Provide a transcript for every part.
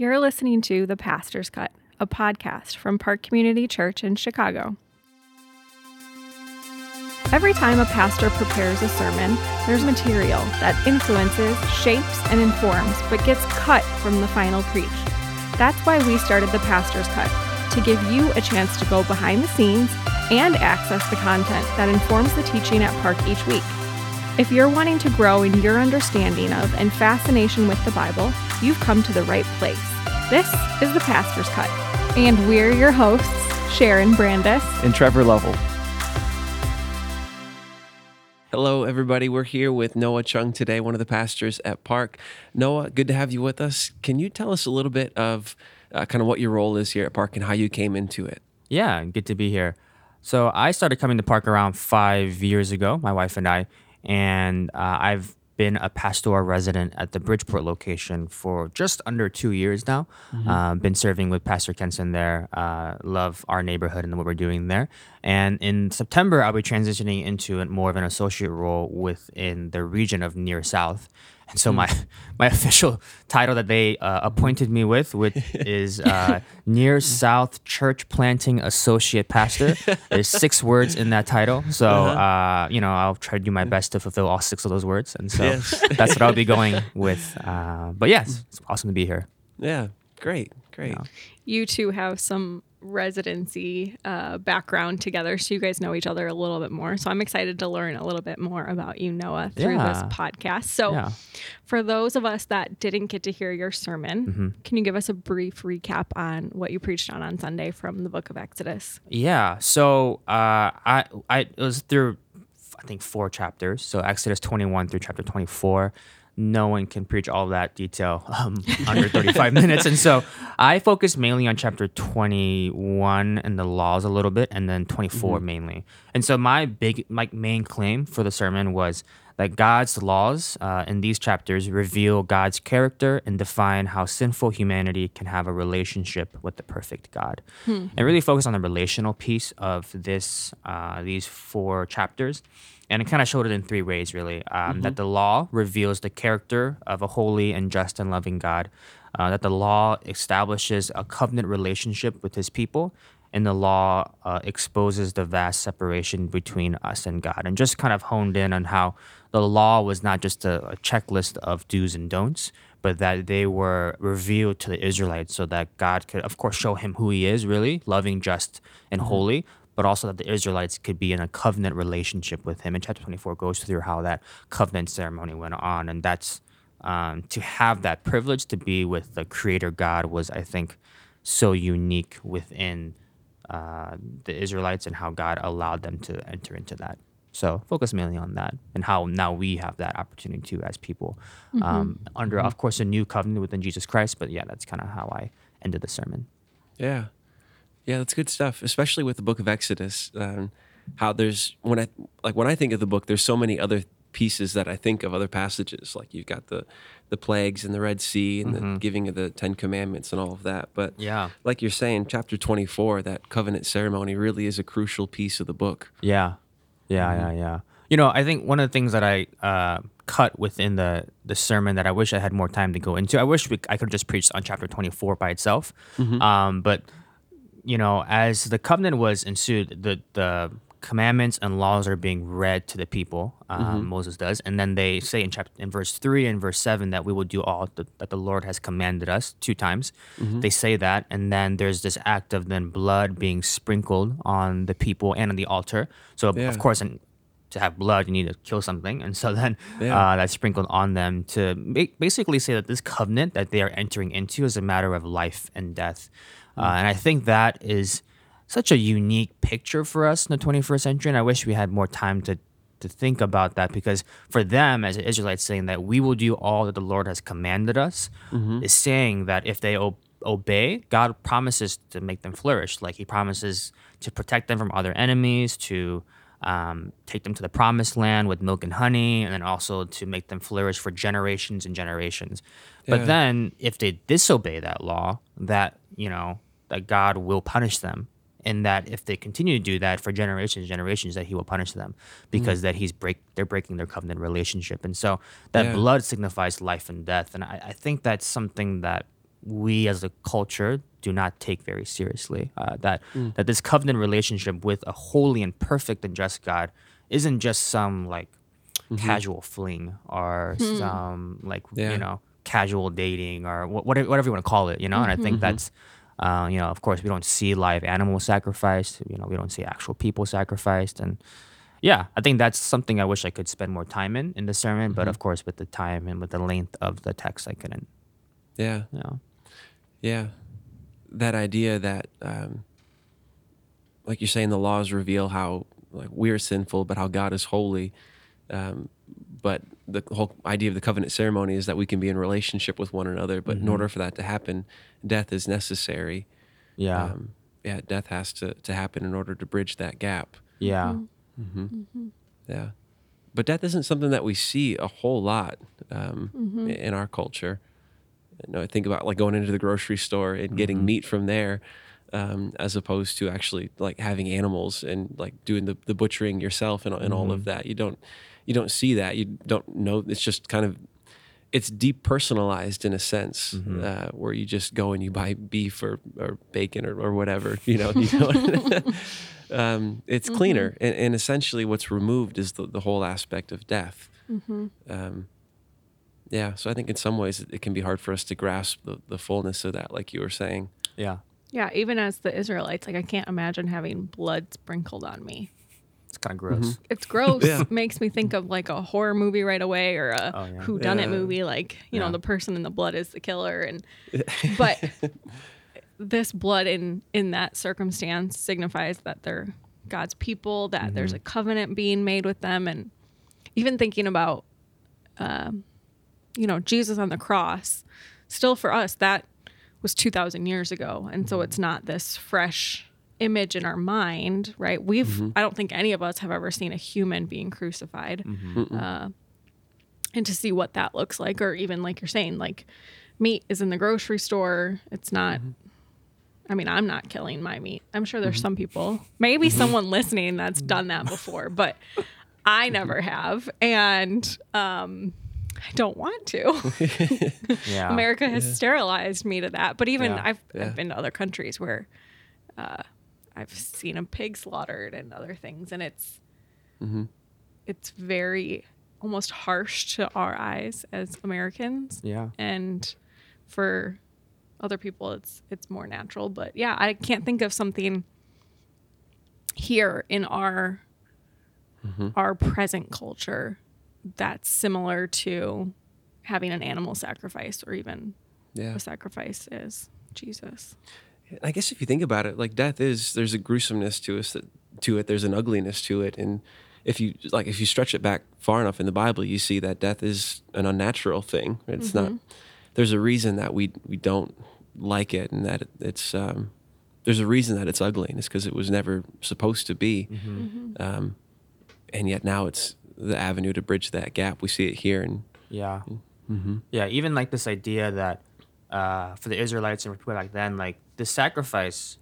You're listening to The Pastor's Cut, a podcast from Park Community Church in Chicago. Every time a pastor prepares a sermon, there's material that influences, shapes, and informs, but gets cut from the final preach. That's why we started The Pastor's Cut, to give you a chance to go behind the scenes and access the content that informs the teaching at Park each week. If you're wanting to grow in your understanding of and fascination with the Bible, you've come to the right place. This is the Pastor's Cut, and we're your hosts, Sharon Brandis and Trevor Lovell. Hello, everybody. We're here with Noah Chung today, one of the pastors at Park. Noah, good to have you with us. Can you tell us a little bit of uh, kind of what your role is here at Park and how you came into it? Yeah, good to be here. So I started coming to Park around five years ago, my wife and I, and uh, I've been a pastoral resident at the Bridgeport location for just under two years now. Mm-hmm. Uh, been serving with Pastor Kenson there. Uh, love our neighborhood and what we're doing there. And in September, I'll be transitioning into more of an associate role within the region of Near South. And so mm. my my official title that they uh, appointed me with, which is uh, Near South Church Planting Associate Pastor. There's six words in that title, so uh-huh. uh, you know I'll try to do my best to fulfill all six of those words, and so yes. that's what I'll be going with. Uh, but yes, it's awesome to be here. Yeah, great, great. Yeah. You two have some residency uh, background together, so you guys know each other a little bit more. So I'm excited to learn a little bit more about you, Noah, through yeah. this podcast. So, yeah. for those of us that didn't get to hear your sermon, mm-hmm. can you give us a brief recap on what you preached on on Sunday from the Book of Exodus? Yeah. So uh, I I it was through I think four chapters. So Exodus 21 through chapter 24 no one can preach all that detail um, under 35 minutes. And so I focused mainly on chapter 21 and the laws a little bit, and then 24 mm-hmm. mainly. And so my big, my main claim for the sermon was that God's laws uh, in these chapters reveal God's character and define how sinful humanity can have a relationship with the perfect God. Hmm. And really focus on the relational piece of this, uh, these four chapters and it kind of showed it in three ways really um, mm-hmm. that the law reveals the character of a holy and just and loving god uh, that the law establishes a covenant relationship with his people and the law uh, exposes the vast separation between us and god and just kind of honed in on how the law was not just a, a checklist of do's and don'ts but that they were revealed to the Israelites so that God could, of course, show him who he is, really loving, just, and mm-hmm. holy, but also that the Israelites could be in a covenant relationship with him. And chapter 24 goes through how that covenant ceremony went on. And that's um, to have that privilege to be with the creator God was, I think, so unique within uh, the Israelites and how God allowed them to enter into that. So focus mainly on that and how now we have that opportunity too as people mm-hmm. um, under, of course, a new covenant within Jesus Christ. But yeah, that's kind of how I ended the sermon. Yeah. Yeah, that's good stuff, especially with the book of Exodus. Um, how there's when I like when I think of the book, there's so many other pieces that I think of other passages. Like you've got the the plagues and the Red Sea and mm-hmm. the giving of the Ten Commandments and all of that. But yeah, like you're saying, chapter 24, that covenant ceremony really is a crucial piece of the book. Yeah, yeah, mm-hmm. yeah, yeah. You know, I think one of the things that I uh, cut within the the sermon that I wish I had more time to go into. I wish we, I could just preach on chapter 24 by itself. Mm-hmm. Um, but you know, as the covenant was ensued, the the commandments and laws are being read to the people. Um, mm-hmm. Moses does, and then they say in chapter in verse three and verse seven that we will do all the, that the Lord has commanded us two times. Mm-hmm. They say that, and then there's this act of then blood being sprinkled on the people and on the altar. So yeah. of course, and to have blood, you need to kill something, and so then yeah. uh, that's sprinkled on them to basically say that this covenant that they are entering into is a matter of life and death. Uh, and I think that is such a unique picture for us in the 21st century. And I wish we had more time to to think about that because for them as Israelites saying that we will do all that the Lord has commanded us mm-hmm. is saying that if they o- obey, God promises to make them flourish. Like He promises to protect them from other enemies, to um, take them to the promised land with milk and honey, and then also to make them flourish for generations and generations. Yeah. But then if they disobey that law, that you know that God will punish them and that if they continue to do that for generations and generations that he will punish them because mm. that he's break they're breaking their covenant relationship and so that yeah. blood signifies life and death and I, I think that's something that we as a culture do not take very seriously. Uh, that hmm. that this covenant relationship with a holy and perfect and just God isn't just some like mm-hmm. casual fling or hmm. some like Yeah. you know casual dating or wha- whatever whatever you want to call it. You know, and I mm-hmm. think mm-hmm. that's. Uh, you know, of course, we don't see live animals sacrificed. You know, we don't see actual people sacrificed, and yeah, I think that's something I wish I could spend more time in in the sermon. But of course, with the time and with the length of the text, I couldn't. Yeah. You know. Yeah. That idea that, um, like you're saying, the laws reveal how like we're sinful, but how God is holy. Um, but the whole idea of the covenant ceremony is that we can be in relationship with one another. But in mm-hmm. order for that to happen, death is necessary. Yeah. Um, yeah, death has to, to happen in order to bridge that gap. yeah. Mm-hmm. Mm-hmm. Yeah. But death isn't something that we see a whole lot um, i- in our culture. You know, I think about like going into the grocery store and getting meat from there, um, as opposed to actually like having animals and like doing the, the butchering yourself and, and all of that. You don't you don't see that. You don't know. It's just kind of it's depersonalized in a sense, uh, where you just go and you buy beef or, or bacon or, or whatever. You know, you know um, it's cleaner, and, and essentially what's removed is the, the whole aspect of death. Um, yeah, so I think in some ways it, it can be hard for us to grasp the, the fullness of that, like you were saying. Yeah. Yeah, even as the Israelites, like I can't imagine having blood sprinkled on me. It's kind of gross. Mm-hmm. It's gross. Yeah. Makes me think of like a horror movie right away or a Oh, yeah. who done it Yeah. movie like, you Yeah. know, the person in the blood is the killer and but this blood in in that circumstance signifies that they're God's people, that mm-hmm. there's a covenant being made with them and even thinking about um, you know, Jesus on the cross, still for us that was 2000 years ago and so mm-hmm. it's not this fresh image in our mind right? We've i don't think any of us have ever seen a human being crucified. Uh, and to see what that looks like or even like you're saying like meat is in the grocery store. It's not i mean i'm not killing my meat. I'm sure there's some people maybe someone listening that's done that before but i never have. And um i don't want to. Yeah. America has sterilized me to that. But even Yeah. I've, Yeah. I've been to other countries where uh, I've seen a pig slaughtered and other things, and it's mm-hmm. it's very almost harsh to our eyes as Americans, Yeah. and for other people, it's it's more natural. But yeah, I can't think of something here in our mm-hmm. our present culture that's similar to having an animal sacrifice or even Yeah. a sacrifice is Jesus. I guess if you think about it, like death is there's a gruesomeness to us that to it. There's an ugliness to it, and if you like if you stretch it back far enough in the Bible, you see that death is an unnatural thing. It's not. There's a reason that we we don't like it, and that it, it's um, there's a reason that it's ugly, and it's because it was never supposed to be. Um, and yet now it's the avenue to bridge that gap. We see it here, and Yeah. Yeah. Even like this idea that uh, for the Israelites and people back then, like the sacrifice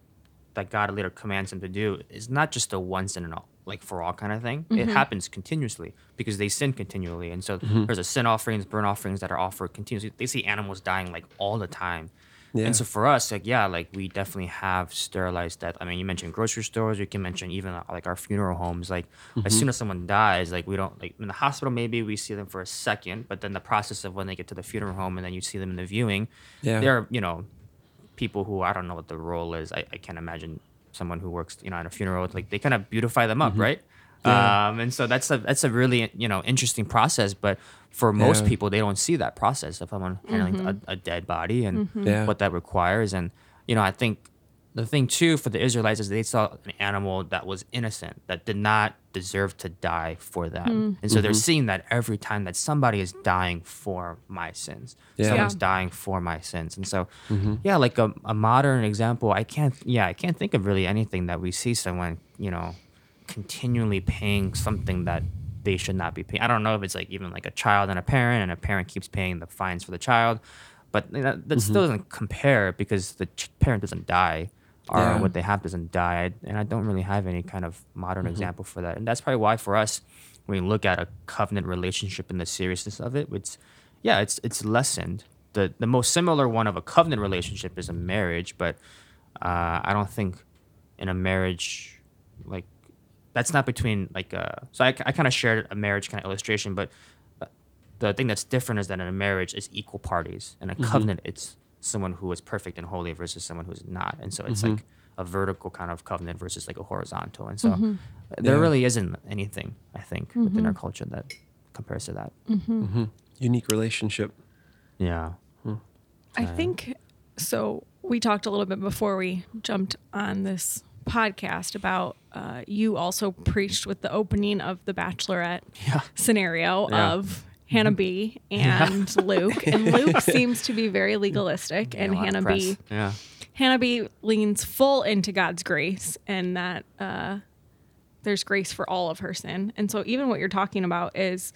that God later commands him to do is not just a once and an all, like for all kind of thing. It mm-hmm. happens continuously because they sin continually, and so mm-hmm. there's a sin offerings, burnt offerings that are offered continuously. They see animals dying like all the time. Yeah. And so for us, like yeah, like we definitely have sterilized death. I mean, you mentioned grocery stores. You can mention even uh, like our funeral homes. Like as mm-hmm. soon as someone dies, like we don't like in the hospital. Maybe we see them for a second, but then the process of when they get to the funeral home and then you see them in the viewing, Yeah. they're you know people who I don't know what the role is. I, I can't imagine someone who works you know at a funeral like they kind of beautify them up, mm-hmm. right? Um, and so that's a that's a really you know interesting process, but for most Yeah. people they don't see that process of someone handling mm-hmm. a, a dead body and mm-hmm. Yeah. what that requires. And you know I think the thing too for the Israelites is they saw an animal that was innocent that did not deserve to die for them, hmm. and so they're mm-hmm. seeing that every time that somebody is dying for my sins, Yeah. someone's Yeah. dying for my sins, and so mm-hmm. yeah, like a, a modern example, I can't yeah I can't think of really anything that we see someone you know continually paying something that they should not be paying. I don't know if it's like even like a child and a parent, and a parent keeps paying the fines for the child, but you know, that mm-hmm. still doesn't compare because the ch- parent doesn't die or Yeah. what they have doesn't die, and I don't really have any kind of modern example for that, and that's probably why for us, when we look at a covenant relationship and the seriousness of it, it's yeah, it's it's lessened the the most similar one of a covenant relationship is a marriage, but uh, I don't think in a marriage like that's not between like uh so I, I kind of shared a marriage kind of illustration, but uh, the thing that's different is that in a marriage it's equal parties. In a covenant, it's someone who is perfect and holy versus someone who's not, and so it's mm-hmm. like a vertical kind of covenant versus like a horizontal, and so mm-hmm. there Yeah. really isn't anything I think within our mm-hmm. culture that compares to that. Unique relationship. Yeah. Hmm. I think so. We talked a little bit before we jumped on this podcast about uh, you also preached with the opening of the Bachelorette Yeah. scenario Yeah. of Hannah B and Luke, and Luke seems to be very legalistic, and a lot of Hannah. B Yeah. Hannah B leans full into God's grace and that uh, there's grace for all of her sin. And so, even what you're talking about is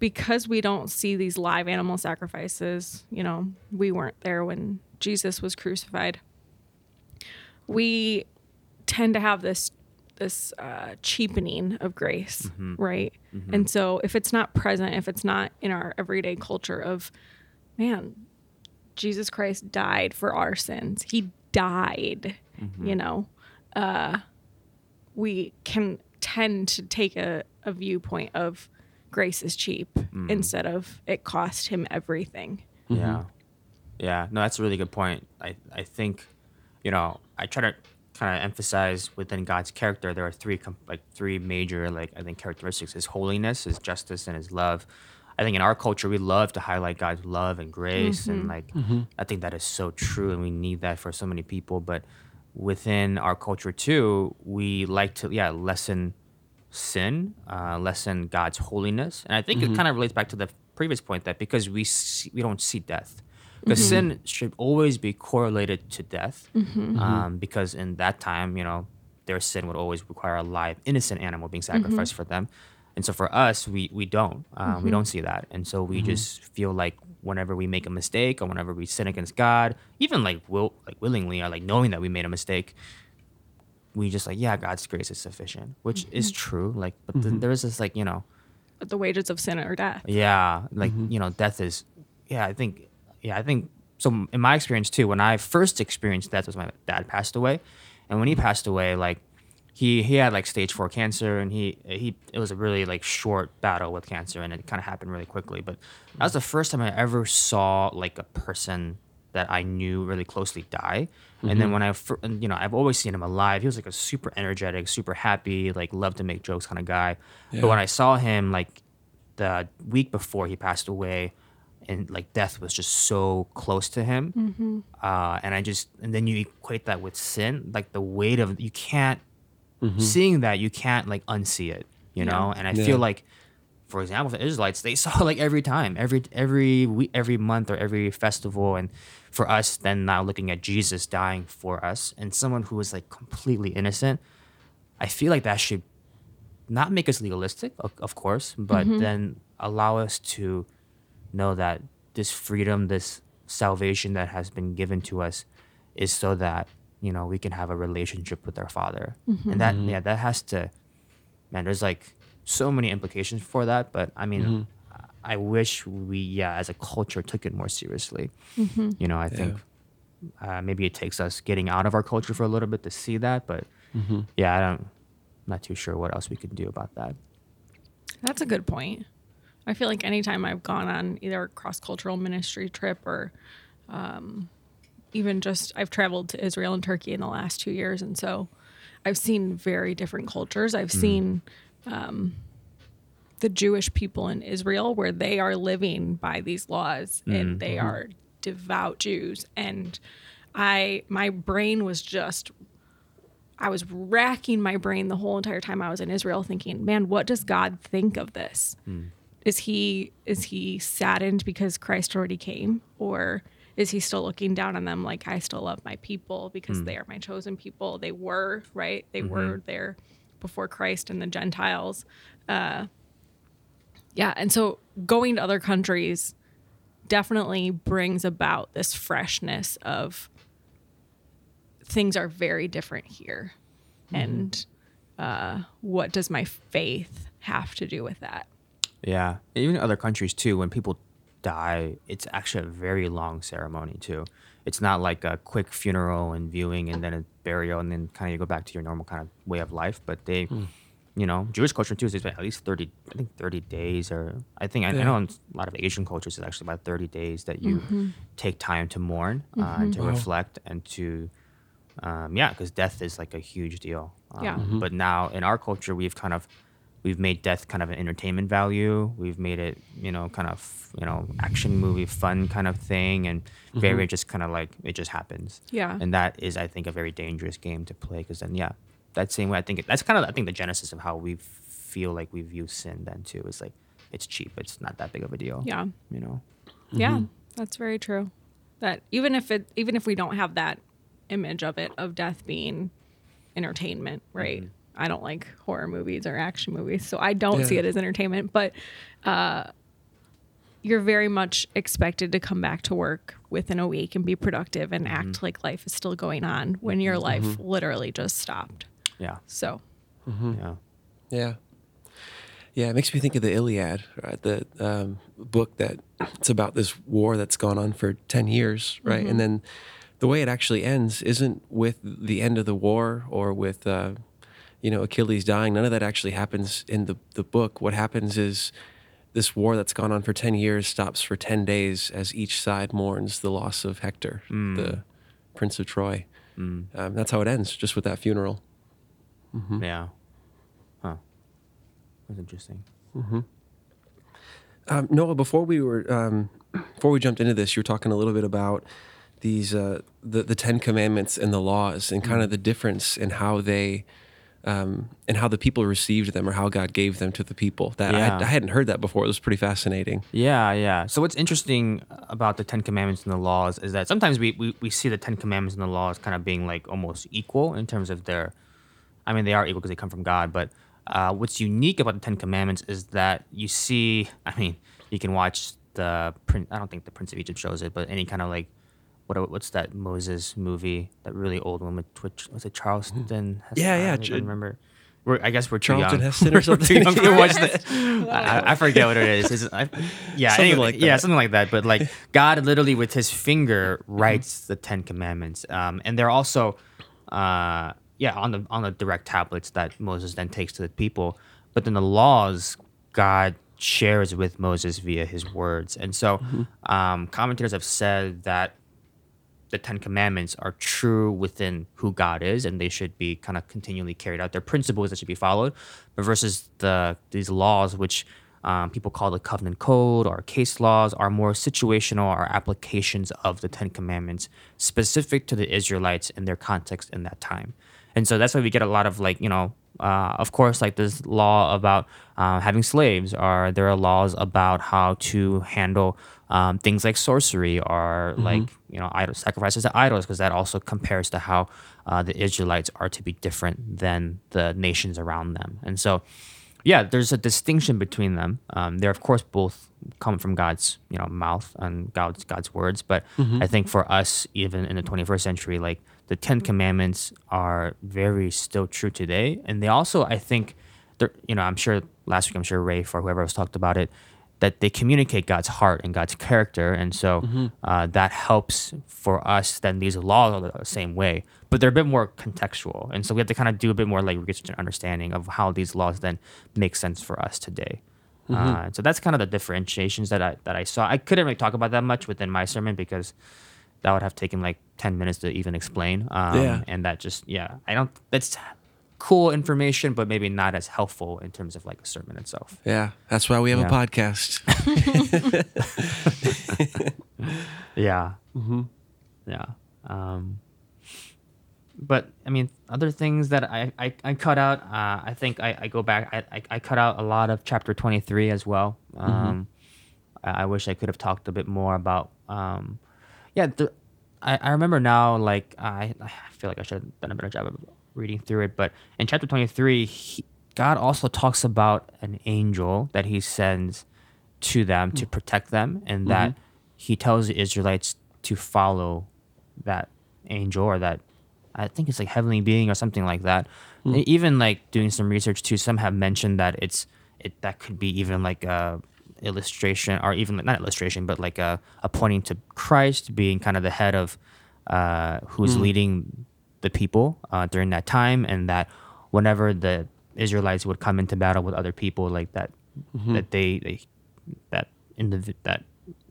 because we don't see these live animal sacrifices, you know, we weren't there when Jesus was crucified. We tend to have this this uh, cheapening of grace, mm-hmm. right? Mm-hmm. And so, if it's not present, if it's not in our everyday culture of, man, Jesus Christ died for our sins. He died, mm-hmm. you know. Uh, we can tend to take a, a viewpoint of grace is cheap instead of it cost him everything. Yeah. Yeah. No, that's a really good point. I, I think, you know, I try to kind of emphasize within God's character, there are three, like three major, like, I think characteristics his holiness, his justice, and his love. I think in our culture, we love to highlight God's love and grace. And mm-hmm. like, mm-hmm. I think that is so true. And we need that for so many people. But within our culture too, we like to, yeah, lessen sin, uh, lessen God's holiness, and I think it mm-hmm. kind of relates back to the previous point that because we see, we don't see death, because mm-hmm. sin should always be correlated to death, mm-hmm. um, mm-hmm. because in that time, you know, their sin would always require a live, innocent animal being sacrificed for them, and so for us, we we don't, um, we don't see that, and so we just feel like whenever we make a mistake or whenever we sin against God, even like will like willingly or like knowing that we made a mistake, we just like yeah god's grace is sufficient which is true like but then there is this like you know But the wages of sin are death. yeah like you know death is yeah i think yeah i think so in my experience too when i first experienced death was my dad passed away. And when he passed away like he he had like stage four cancer and he he it was a really like short battle with cancer and it kind of happened really quickly. But that was the first time i ever saw like a person that i knew really closely die. And then mm-hmm. when i you know i've always seen him alive. He was like a super energetic super happy like love to make jokes kind of guy. But when i saw him like the week before he passed away and like death was just so close to him. Mm-hmm. Uh, and i just and then you equate that with sin like the weight of you can't mm-hmm. seeing that you can't like unsee it you know? And i Yeah. feel like for example the israelites they saw like every time every every week every month or every festival. And for us then now looking at jesus dying for us and someone who was like completely innocent i feel like that should not make us legalistic of, of course but mm-hmm. then allow us to know that this freedom this salvation that has been given to us is so that you know we can have a relationship with our father. Mm-hmm. And that mm-hmm. yeah that has to man there's like so many implications for that but i mean mm-hmm. i wish we yeah as a culture took it more seriously. You know i think uh, maybe it takes us getting out of our culture for a little bit to see that but yeah i don't I'm not too sure what else we can do about that. That's a good point. I feel like anytime I've gone on either a cross cultural ministry trip or um, even just I've traveled to Israel and Turkey in the last two years, and so I've seen very different cultures. I've seen um, the Jewish people in Israel where they are living by these laws and they are devout Jews, and I my brain was just I was racking my brain the whole entire time I was in Israel thinking, man, what does God think of this? Is he is he saddened because Christ already came or is he still looking down on them like I still love my people because they are my chosen people? They were, right? They were there before Christ and the Gentiles. Uh yeah, and so going to other countries definitely brings about this freshness of things are very different here. And uh, what does my faith have to do with that? Yeah, even in other countries too. When people die, it's actually a very long ceremony too. It's not like a quick funeral and viewing and then a burial and then kind of you go back to your normal kind of way of life. But they, you know, Jewish culture too is at least thirty. I think thirty days, or I think I, I know in a lot of Asian cultures it's actually about thirty days that you take time to mourn, uh, and to Wow. reflect, and to, um, yeah, because death is like a huge deal. Um, Yeah. But now in our culture, we've kind of we've made death kind of an entertainment value. We've made it, you know, kind of you know action movie fun kind of thing, and mm-hmm. very just kind of like it just happens. Yeah. And that is, I think, a very dangerous game to play because then, yeah, that same way, I think it, that's kind of, I think, the genesis of how we feel like we view sin then too. Is like it's cheap. It's not that big of a deal. Yeah. You know. Mm-hmm. Yeah, that's very true. That even if it even if we don't have that image of it of death being entertainment, right? Mm-hmm. I don't like horror movies or action movies, so I don't see it as entertainment, but uh you're very much expected to come back to work within a week and be productive and act like life is still going on when your life literally just stopped. Yeah. So, Yeah. Yeah. Yeah, it makes me think of the Iliad, right? The um, book that it's about this war that's gone on for 10 years, right? And then the way it actually ends isn't with the end of the war or with, uh, you know, Achilles dying. None of that actually happens in the, the book. What happens is this war that's gone on for 10 years stops for 10 days as each side mourns the loss of Hector, the Prince of Troy. Um, that's how it ends, just with that funeral. Yeah. Huh. That's interesting. Um, Noah, before we were um, before we jumped into this, you were talking a little bit about these uh, the the Ten Commandments and the laws, and kind of the difference in how they um, and how the people received them, or how God gave them to the people. That I, Yeah. I hadn't heard that before. It was pretty fascinating. Yeah, yeah. So what's interesting about the Ten Commandments and the laws is that sometimes we, we, we see the Ten Commandments and the laws kind of being like almost equal in terms of their, I mean, they are equal because they come from God. But uh, what's unique about the Ten Commandments is that you see, I mean, you can watch the, Prin- I don't think the Prince of Egypt shows it, but any kind of like, what what's that Moses movie, that really old one with, with was it Charleston? Heston? Yeah, I yeah, don't Ch- remember. We're, I guess we're too Charlton young. Heston or We're something? too young to watch that. I, I forget what it is. I- yeah, Something anyway, like yeah, something like that. But like God, literally with His finger writes the Ten Commandments, um, and they're also, uh, yeah, on the on the direct tablets that Moses then takes to the people. But then the laws, God shares with Moses via His words, and so um, commentators have said that the Ten Commandments are true within who God is, and they should be kind of continually carried out. They're principles that should be followed, but versus the these laws, which um, people call the covenant code or case laws, are more situational or applications of the Ten Commandments specific to the Israelites in their context in that time. And so that's why we get a lot of like you know uh, of course, like this law about uh, having slaves, or there are laws about how to handle um, things like sorcery, or like you know idol sacrifices to idols, because that also compares to how uh, the Israelites are to be different than the nations around them. And so, yeah, there's a distinction between them. Um, they're of course both come from God's you know mouth and God's God's words, but I think for us, even in the 21st century, like the Ten Commandments are very still true today, and they also I think, they're you know I'm sure last week I'm sure Rafe or whoever else talked about it, that they communicate God's heart and God's character, and so uh, that helps for us. Then these laws are the same way, but they're a bit more contextual, and so we have to kind of do a bit more like research and understanding of how these laws then make sense for us today. Uh, so that's kind of the differentiations that I that I saw. I couldn't really talk about that much within my sermon because that would have taken like ten minutes to even explain. Um, Yeah. and that just yeah, I don't. That's cool information, but maybe not as helpful in terms of like a sermon itself. Yeah, that's why we have Yeah. a podcast. Yeah. Mm-hmm. Yeah. Um, but I mean, other things that I, I, I cut out, uh, I think I, I go back, I, I, I cut out a lot of chapter 23 as well. Um, I, I wish I could have talked a bit more about, um, yeah, the, I, I remember now, like, I, I feel like I should have done a better job of reading through it, but in chapter 23, he, God also talks about an angel that he sends to them to protect them, and that he tells the Israelites to follow that angel or that I think it's like heavenly being or something like that. Hmm. Even like doing some research too, some have mentioned that it's it that could be even like a illustration or even not illustration, but like a, a pointing to Christ being kind of the head of uh, who's leading the people uh, during that time, and that whenever the Israelites would come into battle with other people, like that, that they, they that in the that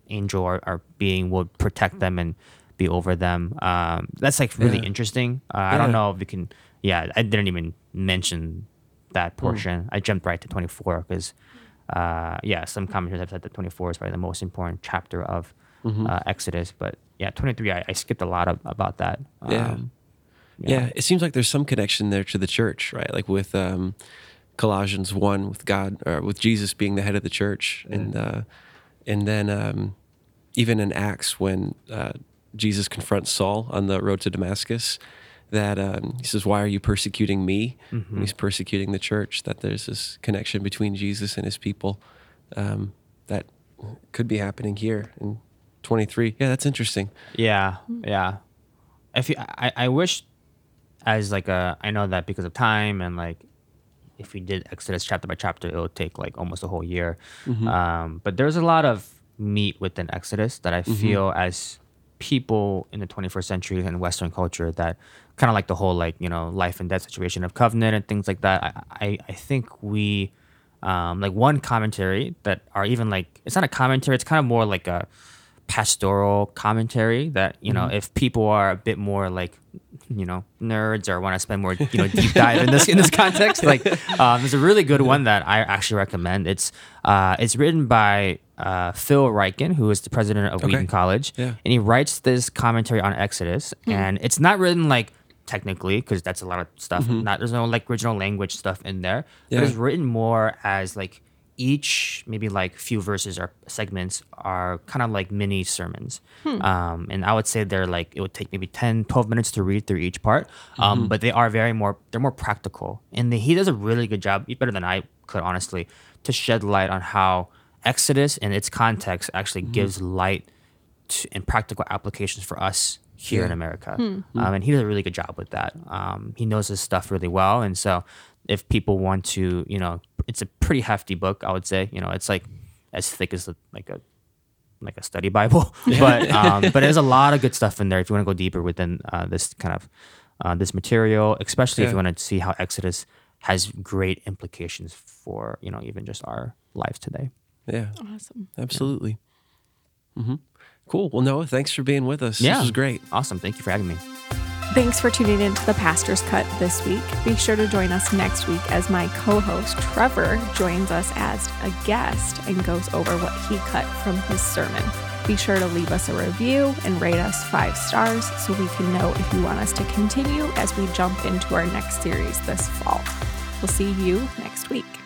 angel or, or being would protect them and be over them. Um, that's like really Yeah. interesting. Uh, I don't know if we can. Yeah, I didn't even mention that portion. I jumped right to 24 because, uh, yeah, some commentators have said that 24 is probably the most important chapter of uh, Exodus. But yeah, 23, I, I skipped a lot of, about that. Yeah. Um, yeah. it seems like there's some connection there to the church, right? Like with um, Colossians one, with God or with Jesus being the head of the church, and uh, and then um, even in Acts when uh, Jesus confronts Saul on the road to Damascus, that um, he says, "Why are you persecuting me?" Mm-hmm. He's persecuting the church, that there's this connection between Jesus and his people um, that could be happening here in 23. Yeah, that's interesting. Yeah, yeah. If you, I, I wish, as like a, I know that because of time and like, if we did Exodus chapter by chapter, it would take like almost a whole year. Um, but there's a lot of meat within Exodus that I feel as people in the 21st century and Western culture that kind of like the whole like you know life and death situation of covenant and things like that. I I, I think we. Um, like one commentary that are even like it's not a commentary it's kind of more like a pastoral commentary that you know if people are a bit more like you know nerds or want to spend more you know deep dive in this in this context like um, there's a really good one that I actually recommend. It's uh, it's written by uh, Phil Ryken who is the president of Wheaton College Yeah. and he writes this commentary on Exodus and it's not written like technically because that's a lot of stuff. Not there's no like original language stuff in there Yeah. but it's written more as like each maybe like few verses or segments are kind of like mini sermons um, and i would say they're like it would take maybe 10 12 minutes to read through each part um, but they are very more they're more practical and the, he does a really good job better than i could honestly to shed light on how exodus and its context actually gives light to, and practical applications for us here in Yeah. America. Um, and he does a really good job with that. Um, he knows his stuff really well. And so if people want to, you know, it's a pretty hefty book, I would say, you know, it's like as thick as a, like a, like a study Bible, but, um, but there's a lot of good stuff in there. If you want to go deeper within uh, this kind of, uh, this material, especially if you want to see how Exodus has great implications for, you know, even just our lives today. Yeah. Awesome. Absolutely. mm-hmm Cool. Well, Noah, thanks for being with us. Yeah. This was great. Awesome. Thank you for having me. Thanks for tuning in to the Pastor's Cut this week. Be sure to join us next week as my co host Trevor joins us as a guest and goes over what he cut from his sermon. Be sure to leave us a review and rate us five stars so we can know if you want us to continue as we jump into our next series this fall. We'll see you next week.